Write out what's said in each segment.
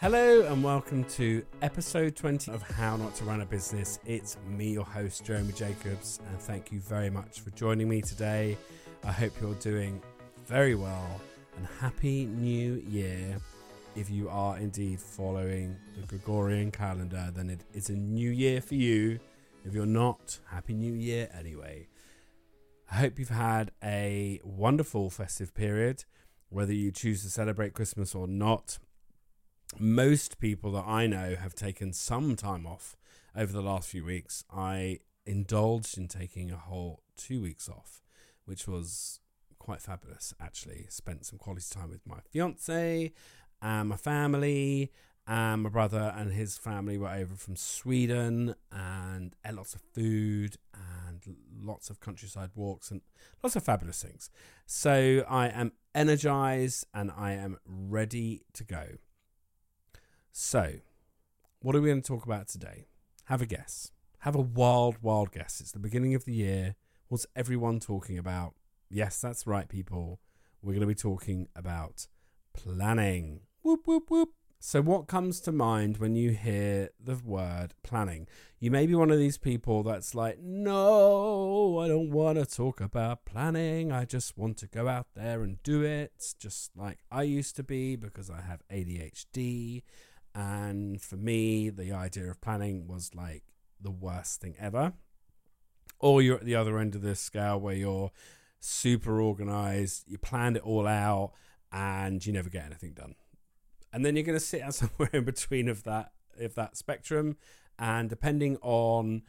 Hello and welcome to episode 20 of How Not to Run a Business. It's me, your host, Jeremy Jacobs, and thank you very much for joining me today. I hope you're doing very well and happy new year. If you are indeed following the Gregorian calendar, then it is a new year for you. If you're not, happy new year anyway. I hope you've had a wonderful festive period, whether you choose to celebrate Christmas or not most people that I know have taken some time off over the last few weeks. I indulged in taking a whole two weeks off, which was quite fabulous actually. Spent some quality time with my fiance and my family. And my brother and his family were over from Sweden and ate lots of food and lots of countryside walks and lots of fabulous things. So I am energized and I am ready to go. So, what are we going to talk about today? Have a guess. Have a wild, wild guess. It's the beginning of the year. What's everyone talking about? Yes, that's right, people. We're going to be talking about planning. Whoop, whoop, whoop. So, what comes to mind when you hear the word planning? You may be one of these people that's like, no, I don't want to talk about planning. I just want to go out there and do it, just like I used to be because I have ADHD and for me, the idea of planning was like the worst thing ever. Or you're at the other end of the scale where you're super organized, you planned it all out, and you never get anything done. And then you're going to sit out somewhere in between of that of that spectrum, and depending on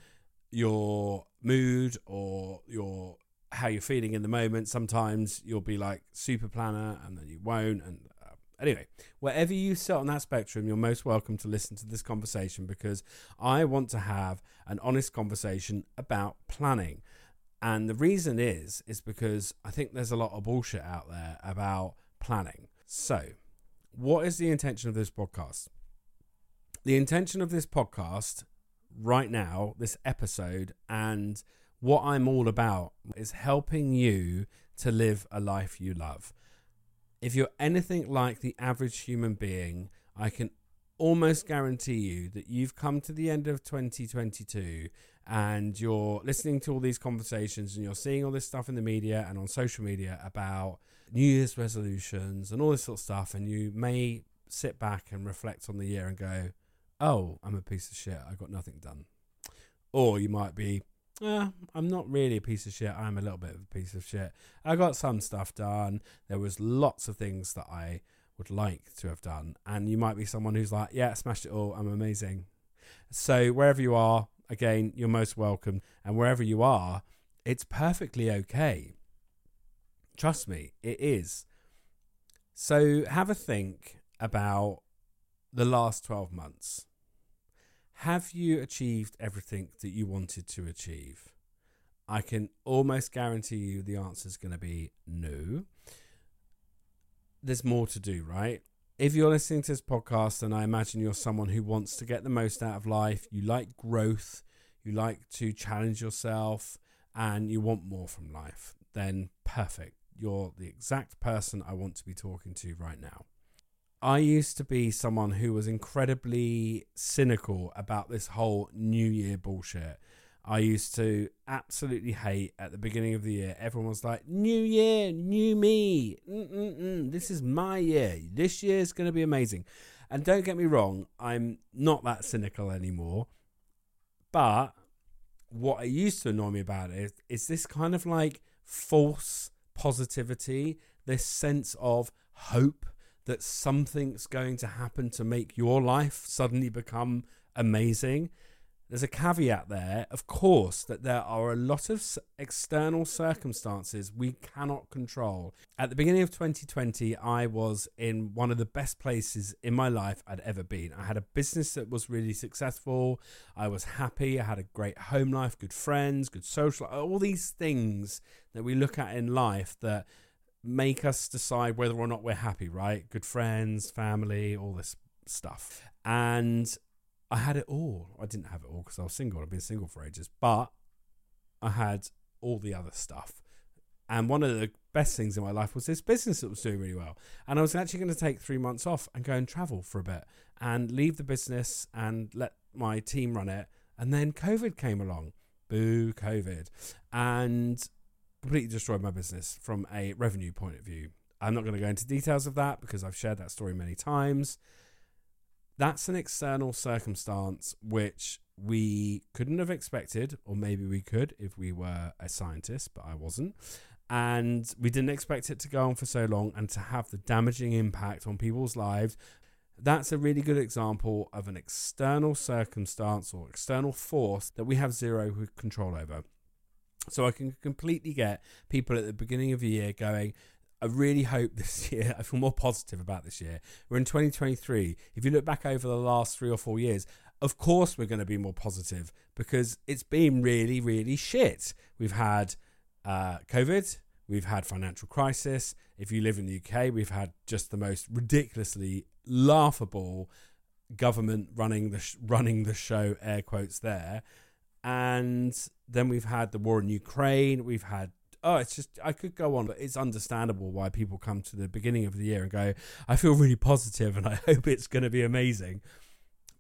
your mood or your how you're feeling in the moment, sometimes you'll be like super planner, and then you won't, and Anyway, wherever you sit on that spectrum, you're most welcome to listen to this conversation because I want to have an honest conversation about planning. And the reason is, is because I think there's a lot of bullshit out there about planning. So, what is the intention of this podcast? The intention of this podcast right now, this episode, and what I'm all about is helping you to live a life you love if you're anything like the average human being, I can almost guarantee you that you've come to the end of 2022 and you're listening to all these conversations and you're seeing all this stuff in the media and on social media about New Year's resolutions and all this sort of stuff. And you may sit back and reflect on the year and go, oh, I'm a piece of shit. I got nothing done. Or you might be, uh, I'm not really a piece of shit. I'm a little bit of a piece of shit. I got some stuff done. There was lots of things that I would like to have done. And you might be someone who's like, yeah, smashed it all. I'm amazing. So wherever you are, again, you're most welcome. And wherever you are, it's perfectly okay. Trust me, it is. So have a think about the last 12 months. Have you achieved everything that you wanted to achieve? I can almost guarantee you the answer is going to be no. There's more to do, right? If you're listening to this podcast, and I imagine you're someone who wants to get the most out of life, you like growth, you like to challenge yourself, and you want more from life, then perfect. You're the exact person I want to be talking to right now. I used to be someone who was incredibly cynical about this whole New Year bullshit. I used to absolutely hate at the beginning of the year. Everyone was like, New Year, new me. Mm-mm-mm. This is my year. This year is going to be amazing. And don't get me wrong, I'm not that cynical anymore. But what I used to annoy me about it is, is this kind of like false positivity, this sense of hope that something's going to happen to make your life suddenly become amazing. There's a caveat there, of course, that there are a lot of external circumstances we cannot control. At the beginning of 2020, I was in one of the best places in my life I'd ever been. I had a business that was really successful. I was happy. I had a great home life, good friends, good social, all these things that we look at in life that make us decide whether or not we're happy, right? Good friends, family, all this stuff. And I had it all. I didn't have it all because I was single. I've been single for ages, but I had all the other stuff And one of the best things in my life was this business that was doing really well. And I was actually going to take three months off and go and travel for a bit and leave the business and let my team run it. And then COVID came along. Boo, COVID. And completely destroyed my business from a revenue point of view. I'm not going to go into details of that because I've shared that story many times. That's an external circumstance which we couldn't have expected, or maybe we could if we were a scientist, but I wasn't. And we didn't expect it to go on for so long and to have the damaging impact on people's lives. That's a really good example of an external circumstance or external force that we have zero control over. So I can completely get people at the beginning of the year going, I really hope this year, I feel more positive about this year. We're in 2023. If you look back over the last three or four years, of course we're going to be more positive because it's been really, really shit. We've had uh, COVID, we've had financial crisis. If you live in the UK, we've had just the most ridiculously laughable government running the sh- running the show, air quotes there, and then we've had the war in Ukraine. We've had oh, it's just I could go on, but it's understandable why people come to the beginning of the year and go, I feel really positive and I hope it's going to be amazing.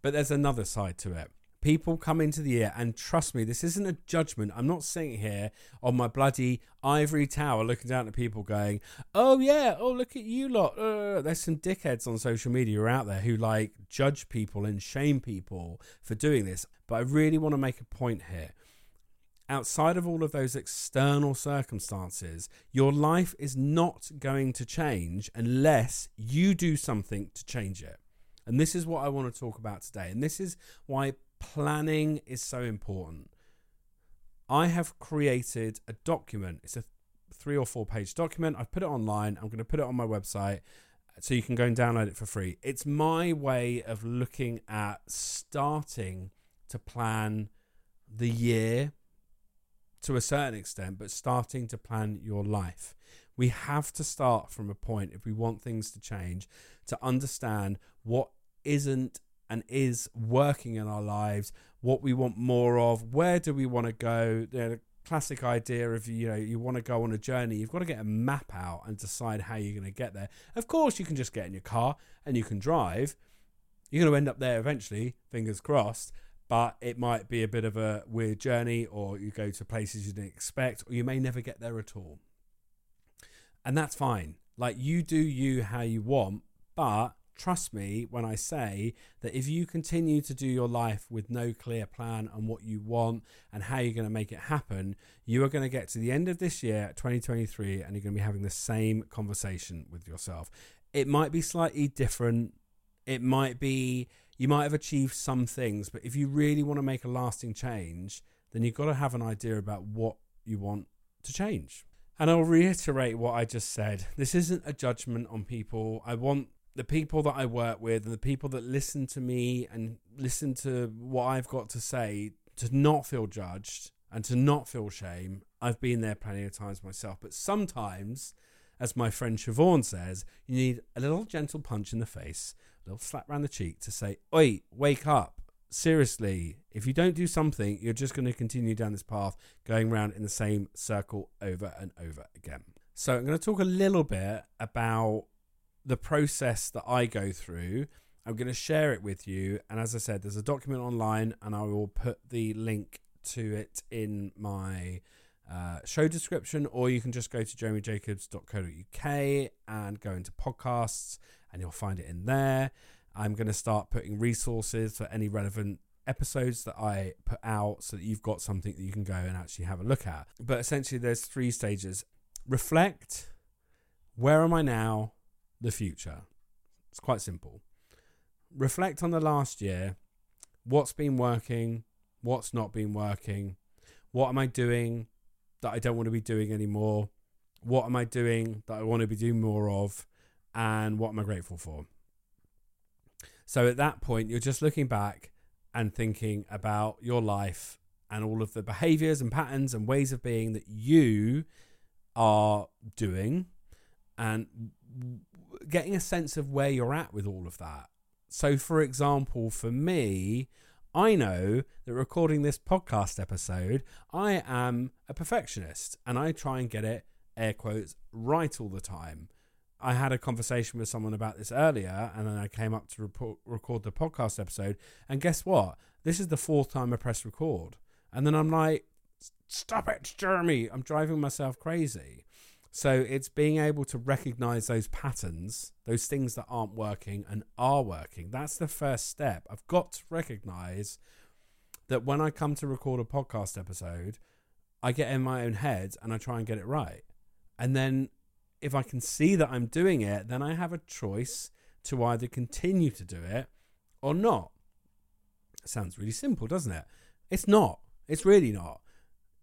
But there's another side to it. People come into the year, and trust me, this isn't a judgment. I'm not sitting here on my bloody ivory tower looking down at people going, oh, yeah, oh, look at you lot. Uh, there's some dickheads on social media out there who like judge people and shame people for doing this. But I really want to make a point here outside of all of those external circumstances, your life is not going to change unless you do something to change it. And this is what I want to talk about today. And this is why planning is so important. I have created a document. It's a three or four page document. I've put it online. I'm going to put it on my website uh, so you can go and download it for free. It's my way of looking at starting to plan the year to a certain extent, but starting to plan your life. We have to start from a point if we want things to change to understand what isn't and is working in our lives, what we want more of, where do we want to go. The classic idea of you know you want to go on a journey, you've got to get a map out and decide how you're going to get there. Of course, you can just get in your car and you can drive. You're going to end up there eventually, fingers crossed but it might be a bit of a weird journey, or you go to places you didn't expect, or you may never get there at all. And that's fine. Like you do you how you want, but trust me when I say that if you continue to do your life with no clear plan on what you want and how you're going to make it happen, you are going to get to the end of this year, 2023, and you're going to be having the same conversation with yourself. It might be slightly different. It might be you might have achieved some things, but if you really want to make a lasting change, then you've got to have an idea about what you want to change. And I'll reiterate what I just said. This isn't a judgment on people. I want the people that I work with and the people that listen to me and listen to what I've got to say to not feel judged and to not feel shame. I've been there plenty of times myself, but sometimes, as my friend Siobhan says, you need a little gentle punch in the face a little slap around the cheek to say, Oi, wake up. Seriously, if you don't do something, you're just going to continue down this path, going around in the same circle over and over again. So, I'm going to talk a little bit about the process that I go through. I'm going to share it with you. And as I said, there's a document online, and I will put the link to it in my uh, show description, or you can just go to jeremyjacobs.co.uk and go into podcasts and you'll find it in there. I'm going to start putting resources for any relevant episodes that I put out so that you've got something that you can go and actually have a look at. But essentially, there's three stages reflect, where am I now, the future. It's quite simple. Reflect on the last year, what's been working, what's not been working, what am I doing that I don't want to be doing anymore, what am I doing that I want to be doing more of, and what am I grateful for? So at that point, you're just looking back and thinking about your life and all of the behaviors and patterns and ways of being that you are doing and getting a sense of where you're at with all of that. So, for example, for me, I know that recording this podcast episode, I am a perfectionist and I try and get it air quotes, right all the time. I had a conversation with someone about this earlier, and then I came up to report, record the podcast episode. And guess what? This is the fourth time I press record. And then I'm like, stop it, Jeremy. I'm driving myself crazy. So it's being able to recognize those patterns, those things that aren't working and are working. That's the first step. I've got to recognize that when I come to record a podcast episode, I get in my own head and I try and get it right. And then if I can see that I'm doing it, then I have a choice to either continue to do it or not. Sounds really simple, doesn't it? It's not. It's really not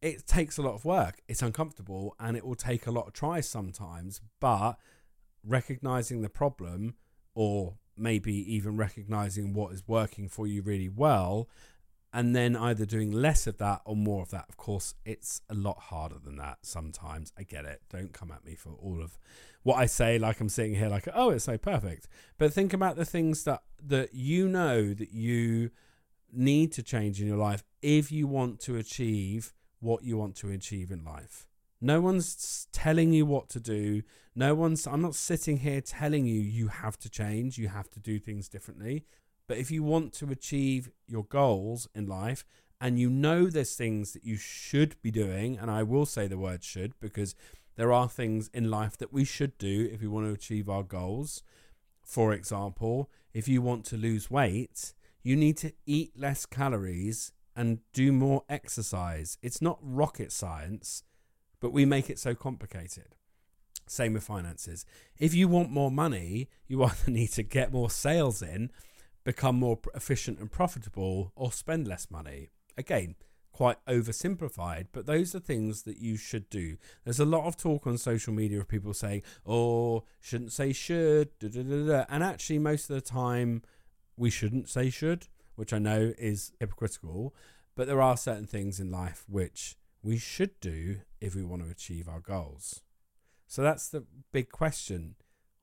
it takes a lot of work. It's uncomfortable and it will take a lot of tries sometimes, but recognizing the problem or maybe even recognizing what is working for you really well and then either doing less of that or more of that. Of course, it's a lot harder than that sometimes. I get it. Don't come at me for all of what I say like I'm sitting here like, "Oh, it's so perfect." But think about the things that that you know that you need to change in your life if you want to achieve what you want to achieve in life. No one's telling you what to do. No one's, I'm not sitting here telling you you have to change, you have to do things differently. But if you want to achieve your goals in life and you know there's things that you should be doing, and I will say the word should because there are things in life that we should do if we want to achieve our goals. For example, if you want to lose weight, you need to eat less calories and do more exercise. It's not rocket science, but we make it so complicated. Same with finances. If you want more money, you either need to get more sales in, become more efficient and profitable, or spend less money. Again, quite oversimplified, but those are things that you should do. There's a lot of talk on social media of people saying, oh, shouldn't say should, da, da, da, and actually, most of the time, we shouldn't say should which I know is hypocritical, but there are certain things in life which we should do if we want to achieve our goals. So that's the big question.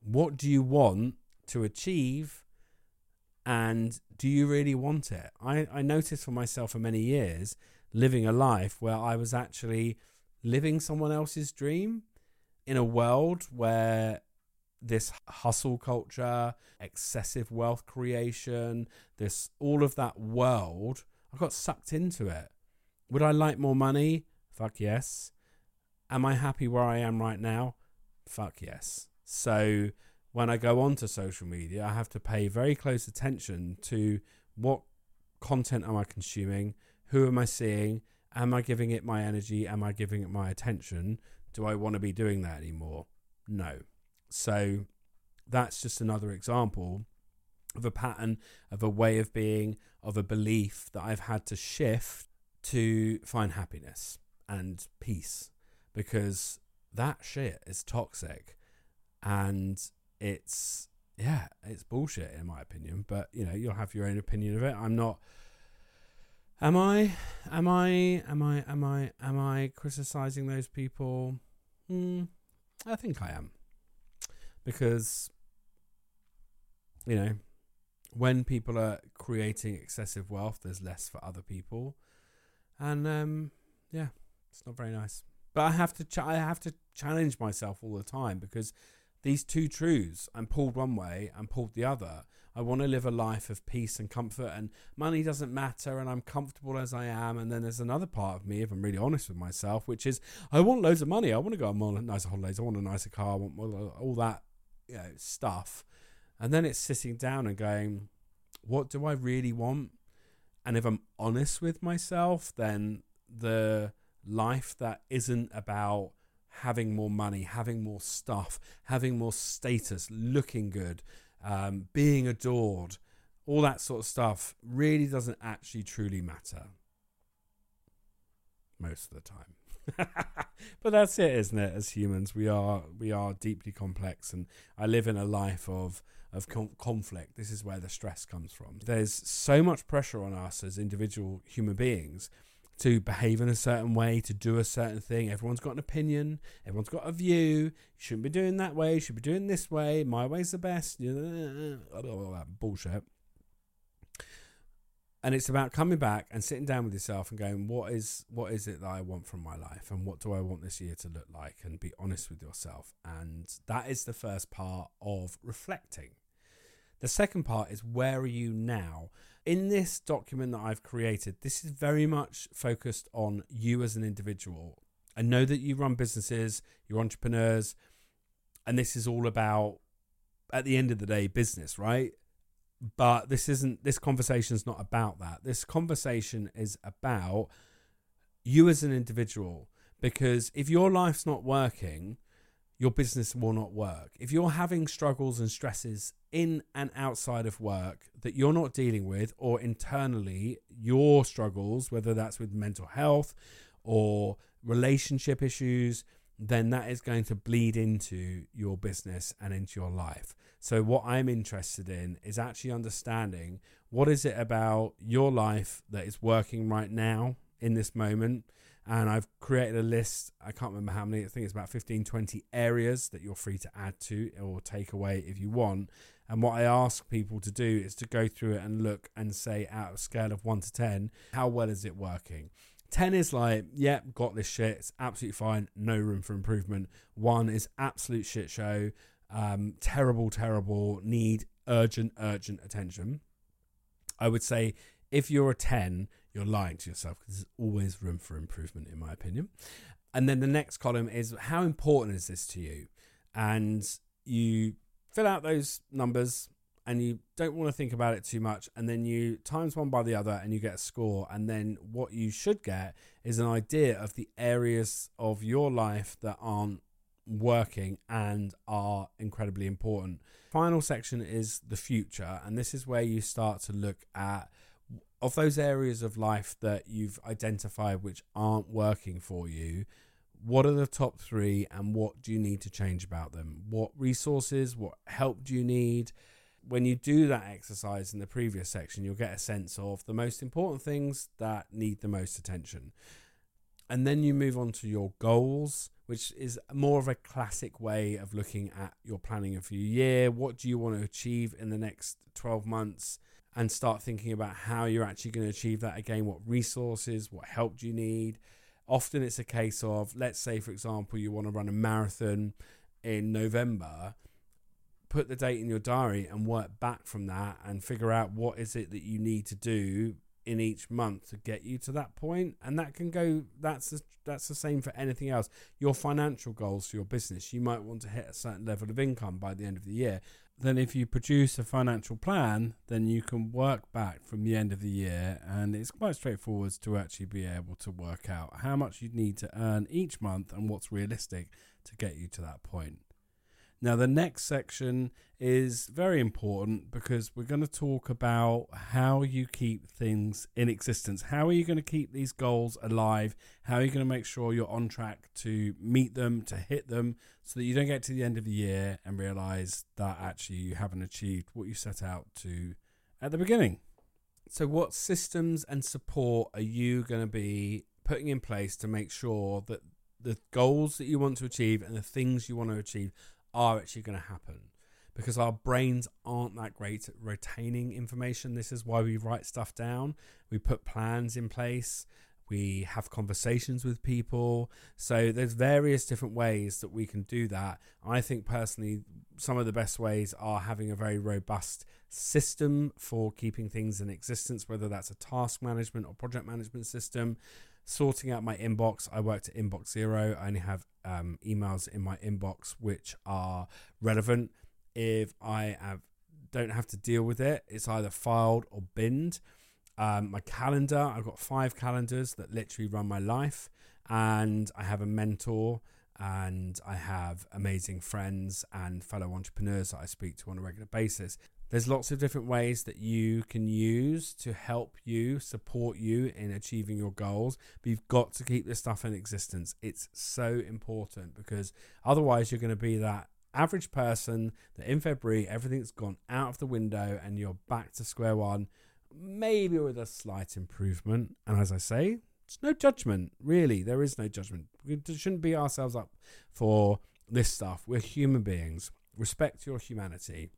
What do you want to achieve? And do you really want it? I, I noticed for myself for many years living a life where I was actually living someone else's dream in a world where this hustle culture, excessive wealth creation, this all of that world, I got sucked into it. Would I like more money? Fuck yes. Am I happy where I am right now? Fuck yes. So when I go onto social media, I have to pay very close attention to what content am I consuming? Who am I seeing? Am I giving it my energy? Am I giving it my attention? Do I want to be doing that anymore? No. So that's just another example of a pattern, of a way of being, of a belief that I've had to shift to find happiness and peace because that shit is toxic and it's yeah it's bullshit in my opinion but you know you'll have your own opinion of it. I'm not am i am i am i am i am i criticizing those people? Hmm, i think i am because you know when people are creating excessive wealth there's less for other people. And um yeah it's not very nice. But i have to ch- i have to challenge myself all the time because these two truths i'm pulled one way i'm pulled the other. I want to live a life of peace and comfort and money doesn't matter and i'm comfortable as i am. And then there's another part of me if i'm really honest with myself which is i want loads of money. I want to go on more nicer holidays. I want a nicer car. I want all that you know stuff. And then it's sitting down and going what do i really want? And if i'm honest with myself then the life that isn't about having more money having more stuff having more status looking good um, being adored all that sort of stuff really doesn't actually truly matter most of the time but that's it, isn't it? As humans, we are we are deeply complex, and I live in a life of of conflict. This is where the stress comes from. There's so much pressure on us as individual human beings to behave in a certain way, to do a certain thing. Everyone's got an opinion. Everyone's got a view. You shouldn't be doing that way. You should be doing this way. My way's the best. All that bullshit. And it's about coming back and sitting down with yourself and going what is what is it that i want from my life? And what do i want this year to look like? And be honest with yourself. And that is the first part of reflecting. The second part is where are you now? In this document that i've created this is very much focused on you as an individual. I know that you run businesses you're entrepreneurs and this is all about at the end of the day business right but this isn't this conversation is not about that. This conversation is about you as an individual because if your life's not working your business will not work. If you're having struggles and stresses in and outside of work that you're not dealing with or internally your struggles whether that's with mental health or relationship issues then that is going to bleed into your business and into your life so what I'm interested in is actually understanding what is it about your life that is working right now in this moment. And I've created a list. I can't remember how many. I think it's about 15, 20 areas that you're free to add to or take away if you want. And what I ask people to do is to go through it and look and say, out of scale of one to 10, how well is it working? 10 is like, yep, yeah, got this shit. It's absolutely fine. No room for improvement. One is absolute shit show um, terrible, terrible, need urgent, urgent attention. I would say if you're a 10, you're lying to yourself because there's always room for improvement, in my opinion. And then the next column is how important is this to you? And you fill out those numbers and you don't want to think about it too much. And then you times one by the other and you get a score. And then what you should get is an idea of the areas of your life that aren't working and are incredibly important. Final section is the future, and this is where you start to look at of those areas of life that you've identified which aren't working for you. What are the top three, and what do you need to change about them? What resources, what help do you need? When you do that exercise in the previous section, you'll get a sense of the most important things that need the most attention. And then you move on to your goals which is more of a classic way of looking at your planning of your year. What do you want to achieve in the next 12 months? And start thinking about how you're actually going to achieve that again. What resources, what help do you need? Often it's a case of, let's say, for example, you want to run a marathon in November. Put the date in your diary and work back from that and figure out what is it that you need to do in each month to get you to that point. And that can go that's the, that's the same for anything else. Your financial goals for your business you might want to hit a certain level of income by the end of the year. Then if you produce a financial plan then you can work back from the end of the year and it's quite straightforward to actually be able to work out how much you need to earn each month and what's realistic to get you to that point now, the next section is very important because we're going to talk about how you keep things in existence. How are you going to keep these goals alive? How are you going to make sure you're on track to meet them, to hit them, so that you don't get to the end of the year and realize that actually you haven't achieved what you set out to at the beginning? So, what systems and support are you going to be putting in place to make sure that the goals that you want to achieve and the things you want to achieve are actually going to happen because our brains aren't that great at retaining information. This is why we write stuff down, we put plans in place, we have conversations with people. So there's various different ways that we can do that. I think personally, some of the best ways are having a very robust system for keeping things in existence, whether that's a task management or project management system sorting out my inbox. I worked at Inbox Zero. I only have um, emails in my inbox which are relevant. If I have don't have to deal with it, it's either filed or binned. Um, my calendar, I've got five calendars that literally run my life, and I have a mentor and I have amazing friends and fellow entrepreneurs that I speak to on a regular basis. There's lots of different ways that you can use to help you, support you in achieving your goals. But you've got to keep this stuff in existence. It's so important because otherwise, you're going to be that average person that in February everything's gone out of the window and you're back to square one, maybe with a slight improvement. And as I say, it's no judgment, really. There is no judgment. We shouldn't beat ourselves up for this stuff. We're human beings. Respect your humanity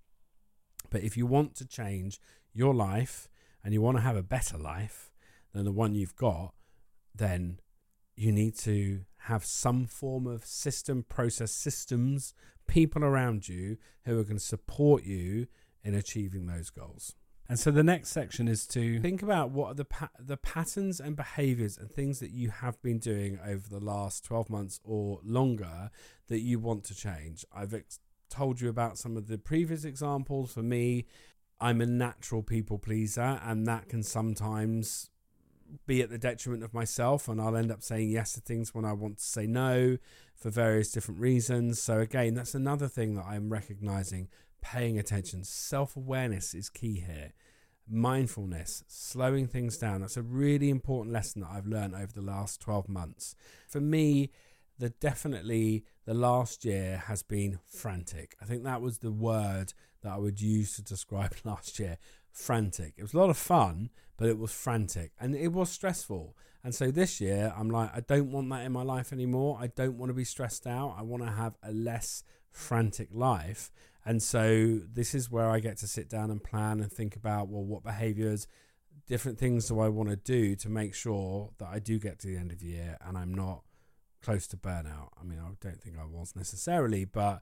but if you want to change your life and you want to have a better life than the one you've got, then you need to have some form of system, process, systems, people around you who are going to support you in achieving those goals. And so the next section is to think about what are the pa- the patterns and behaviors and things that you have been doing over the last 12 months or longer that you want to change. I've ex- told you about some of the previous examples. For me, I'm a natural people pleaser, and that can sometimes be at the detriment of myself, and I'll end up saying yes to things when I want to say no for various different reasons. So, again, that's another thing that I'm recognizing paying attention. Self awareness is key here. Mindfulness, slowing things down. That's a really important lesson that I've learned over the last 12 months. For me, the definitely the last year has been frantic. I think that was the word that I would use to describe last year. Frantic. It was a lot of fun, but it was frantic and it was stressful. And so this year, I'm like, I don't want that in my life anymore. I don't want to be stressed out. I want to have a less frantic life. And so this is where I get to sit down and plan and think about, well, what behaviors, different things do I want to do to make sure that I do get to the end of the year and I'm not close to burnout. I mean, I don't think I was necessarily, but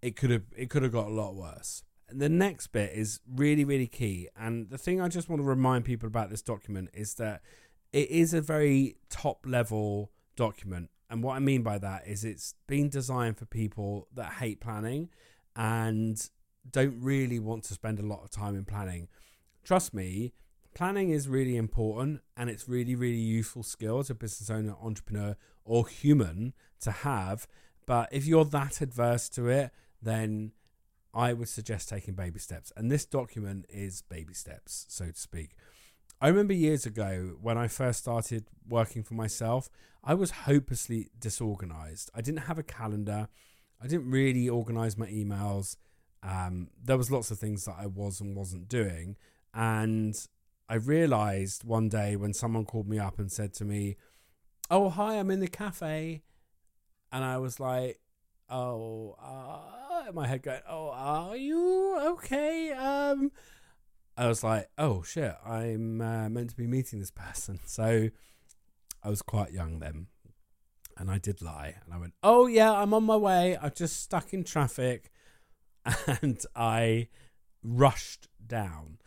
it could have it could have got a lot worse. And the next bit is really really key. And the thing I just want to remind people about this document is that it is a very top level document. And what I mean by that is it's been designed for people that hate planning and don't really want to spend a lot of time in planning. Trust me, planning is really important and it's really, really useful skill as a business owner, entrepreneur, or human to have. But if you're that adverse to it, then I would suggest taking baby steps. And this document is baby steps, so to speak. I remember years ago when I first started working for myself, I was hopelessly disorganized. I didn't have a calendar. I didn't really organize my emails. Um, there was lots of things that I was and wasn't doing, and I realized one day when someone called me up and said to me, "Oh, hi, I'm in the cafe," and I was like, "Oh," uh, my head going, "Oh, are you okay?" Um, I was like, "Oh shit, I'm uh, meant to be meeting this person," so I was quite young then. And I did lie. And I went, Oh, yeah, I'm on my way. I'm just stuck in traffic. And I rushed down.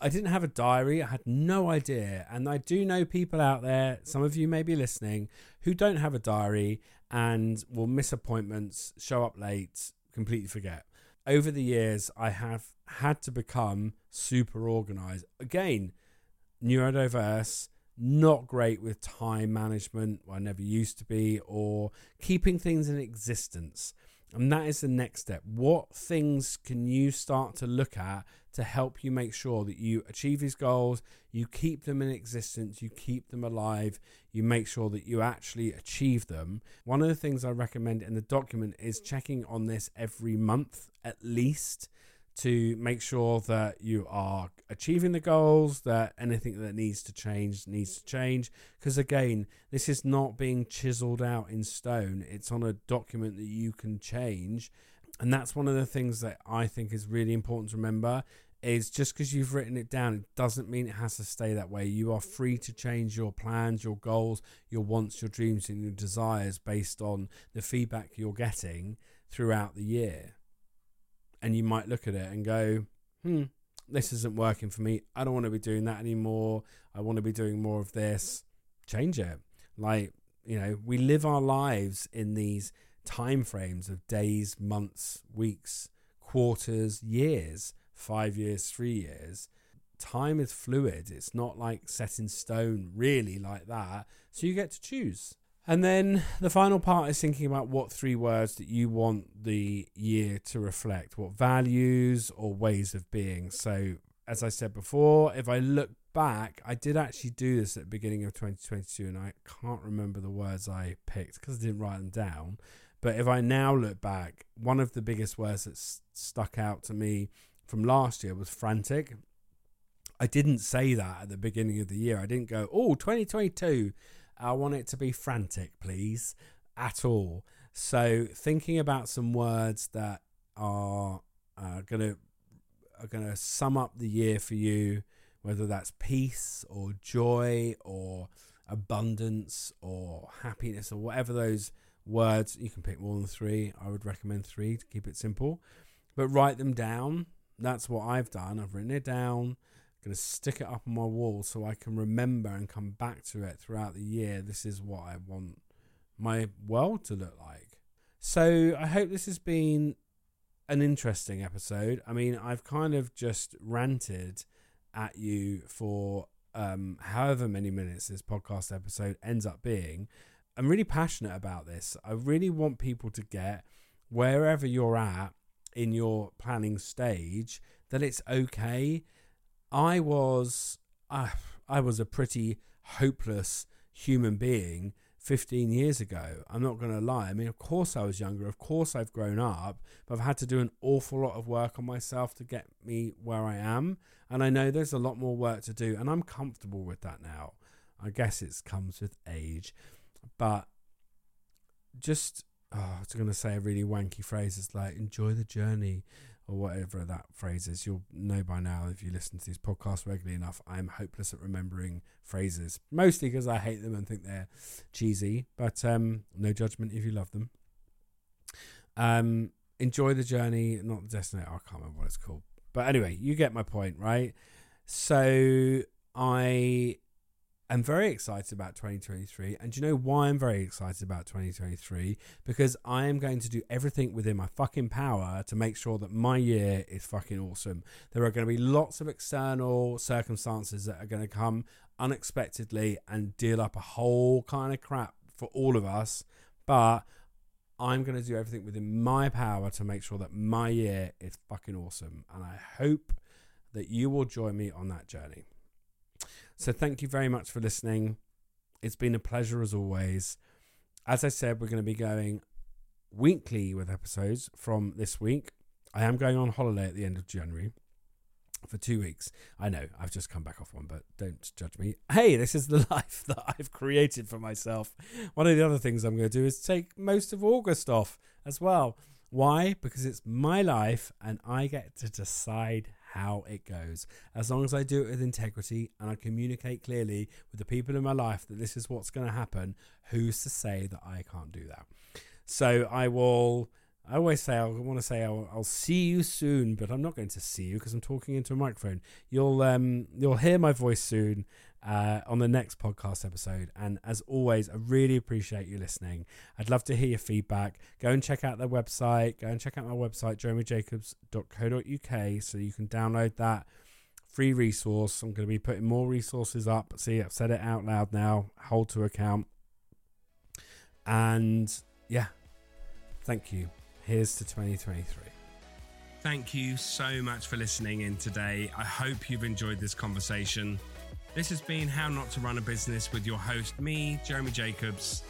I didn't have a diary. I had no idea. And I do know people out there, some of you may be listening, who don't have a diary and will miss appointments, show up late, completely forget. Over the years, I have had to become super organized. Again, neurodiverse, not great with time management, I never used to be, or keeping things in existence. And that is the next step. What things can you start to look at to help you make sure that you achieve these goals, you keep them in existence, you keep them alive, you make sure that you actually achieve them? One of the things I recommend in the document is checking on this every month at least to make sure that you are achieving the goals, that anything that needs to change needs to change. Because again, this is not being chiseled out in stone, it's on a document that you can change. And that's one of the things that I think is really important to remember is just because you've written it down, it doesn't mean it has to stay that way. You are free to change your plans, your goals, your wants, your dreams, and your desires based on the feedback you're getting throughout the year and you might look at it and go, hmm, this isn't working for me. I don't want to be doing that anymore. I want to be doing more of this. Change it. Like, you know, we live our lives in these time frames of days, months, weeks, quarters, years, five years, three years. Time is fluid. It's not like set in stone, really, like that. So you get to choose. And then the final part is thinking about what three words that you want the year to reflect, what values or ways of being. So, as I said before, if I look back, I did actually do this at the beginning of 2022, and I can't remember the words I picked because I didn't write them down. But if I now look back, one of the biggest words that stuck out to me from last year was frantic. I didn't say that at the beginning of the year. I didn't go, oh, 2022 I want it to be frantic, please, at all. So thinking about some words that are uh, gonna are gonna sum up the year for you whether that's peace or joy or abundance or happiness or whatever those words. You can pick more than three. I would recommend three to keep it simple. But write them down. That's what I've done. I've written it down. I'm going to stick it up on my wall so I can remember and come back to it throughout the year. This is what I want my world to look like. So I hope this has been an interesting episode. I mean, I've kind of just ranted at you for um, however many minutes this podcast episode ends up being. I'm really passionate about this. I really want people to get wherever you're at in your planning stage that it's okay. I was uh, I was a pretty hopeless human being 15 years ago. I'm not going to lie. I mean, of course I was younger. Of course I've grown up, but I've had to do an awful lot of work on myself to get me where I am. And I know there's a lot more work to do, and I'm comfortable with that now. I guess it comes with age. But just, oh, I was going to say a really wanky phrase. It's like, enjoy the journey or whatever that phrase is. You'll know by now if you listen to these podcasts regularly enough. I'm hopeless at remembering phrases, mostly because I hate them and think they're cheesy. But um, no judgment if you love them. Um, enjoy the journey, not the destination. I can't remember what it's called, but anyway, you get my point, right? So I I'm very excited about 2023. And do you know why I'm very excited about 2023? Because I am going to do everything within my fucking power to make sure that my year is fucking awesome. There are going to be lots of external circumstances that are going to come unexpectedly and deal up a whole kind of crap for all of us. But I'm going to do everything within my power to make sure that my year is fucking awesome. And I hope that you will join me on that journey. So thank you very much for listening. It's been a pleasure as always. As I said, we're going to be going weekly with episodes from this week. I am going on holiday at the end of January for two weeks. I know I've just come back off one, but don't judge me. Hey, this is the life that I've created for myself. One of the other things I'm going to do is take most of August off as well. Why? Because it's my life and I get to decide how it goes. As long as I do it with integrity and I communicate clearly with the people in my life that this is what's going to happen, who's to say that I can't do that? So I will. I always say I want to say I'll, I'll, see you soon, but I'm not going to see you because I'm talking into a microphone. You'll um you'll hear my voice soon, uh, on the next podcast episode. And as always, I really appreciate you listening. I'd love to hear your feedback. Go and check out their website. Go and check out my website, jeremyjacobs.co.uk, so you can download that free resource. I'm going to be putting more resources up. See, I've said it out loud now. Hold to account. And yeah, thank you. Here's to 2023. Thank you so much for listening in today. I hope you've enjoyed this conversation. This has been How Not to Run a Business with your host, me, Jeremy Jacobs.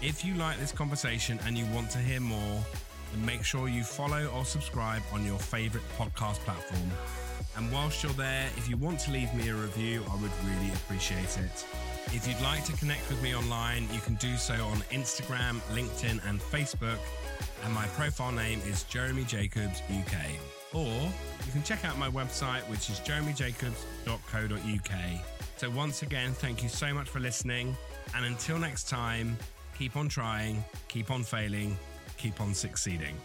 If you like this conversation and you want to hear more, then make sure you follow or subscribe on your favorite podcast platform. And whilst you're there, if you want to leave me a review, I would really appreciate it. If you'd like to connect with me online, you can do so on Instagram, LinkedIn, and Facebook. And my profile name is Jeremy Jacobs UK. Or you can check out my website, which is jeremyjacobs.co.uk. So, once again, thank you so much for listening. And until next time, keep on trying, keep on failing, keep on succeeding.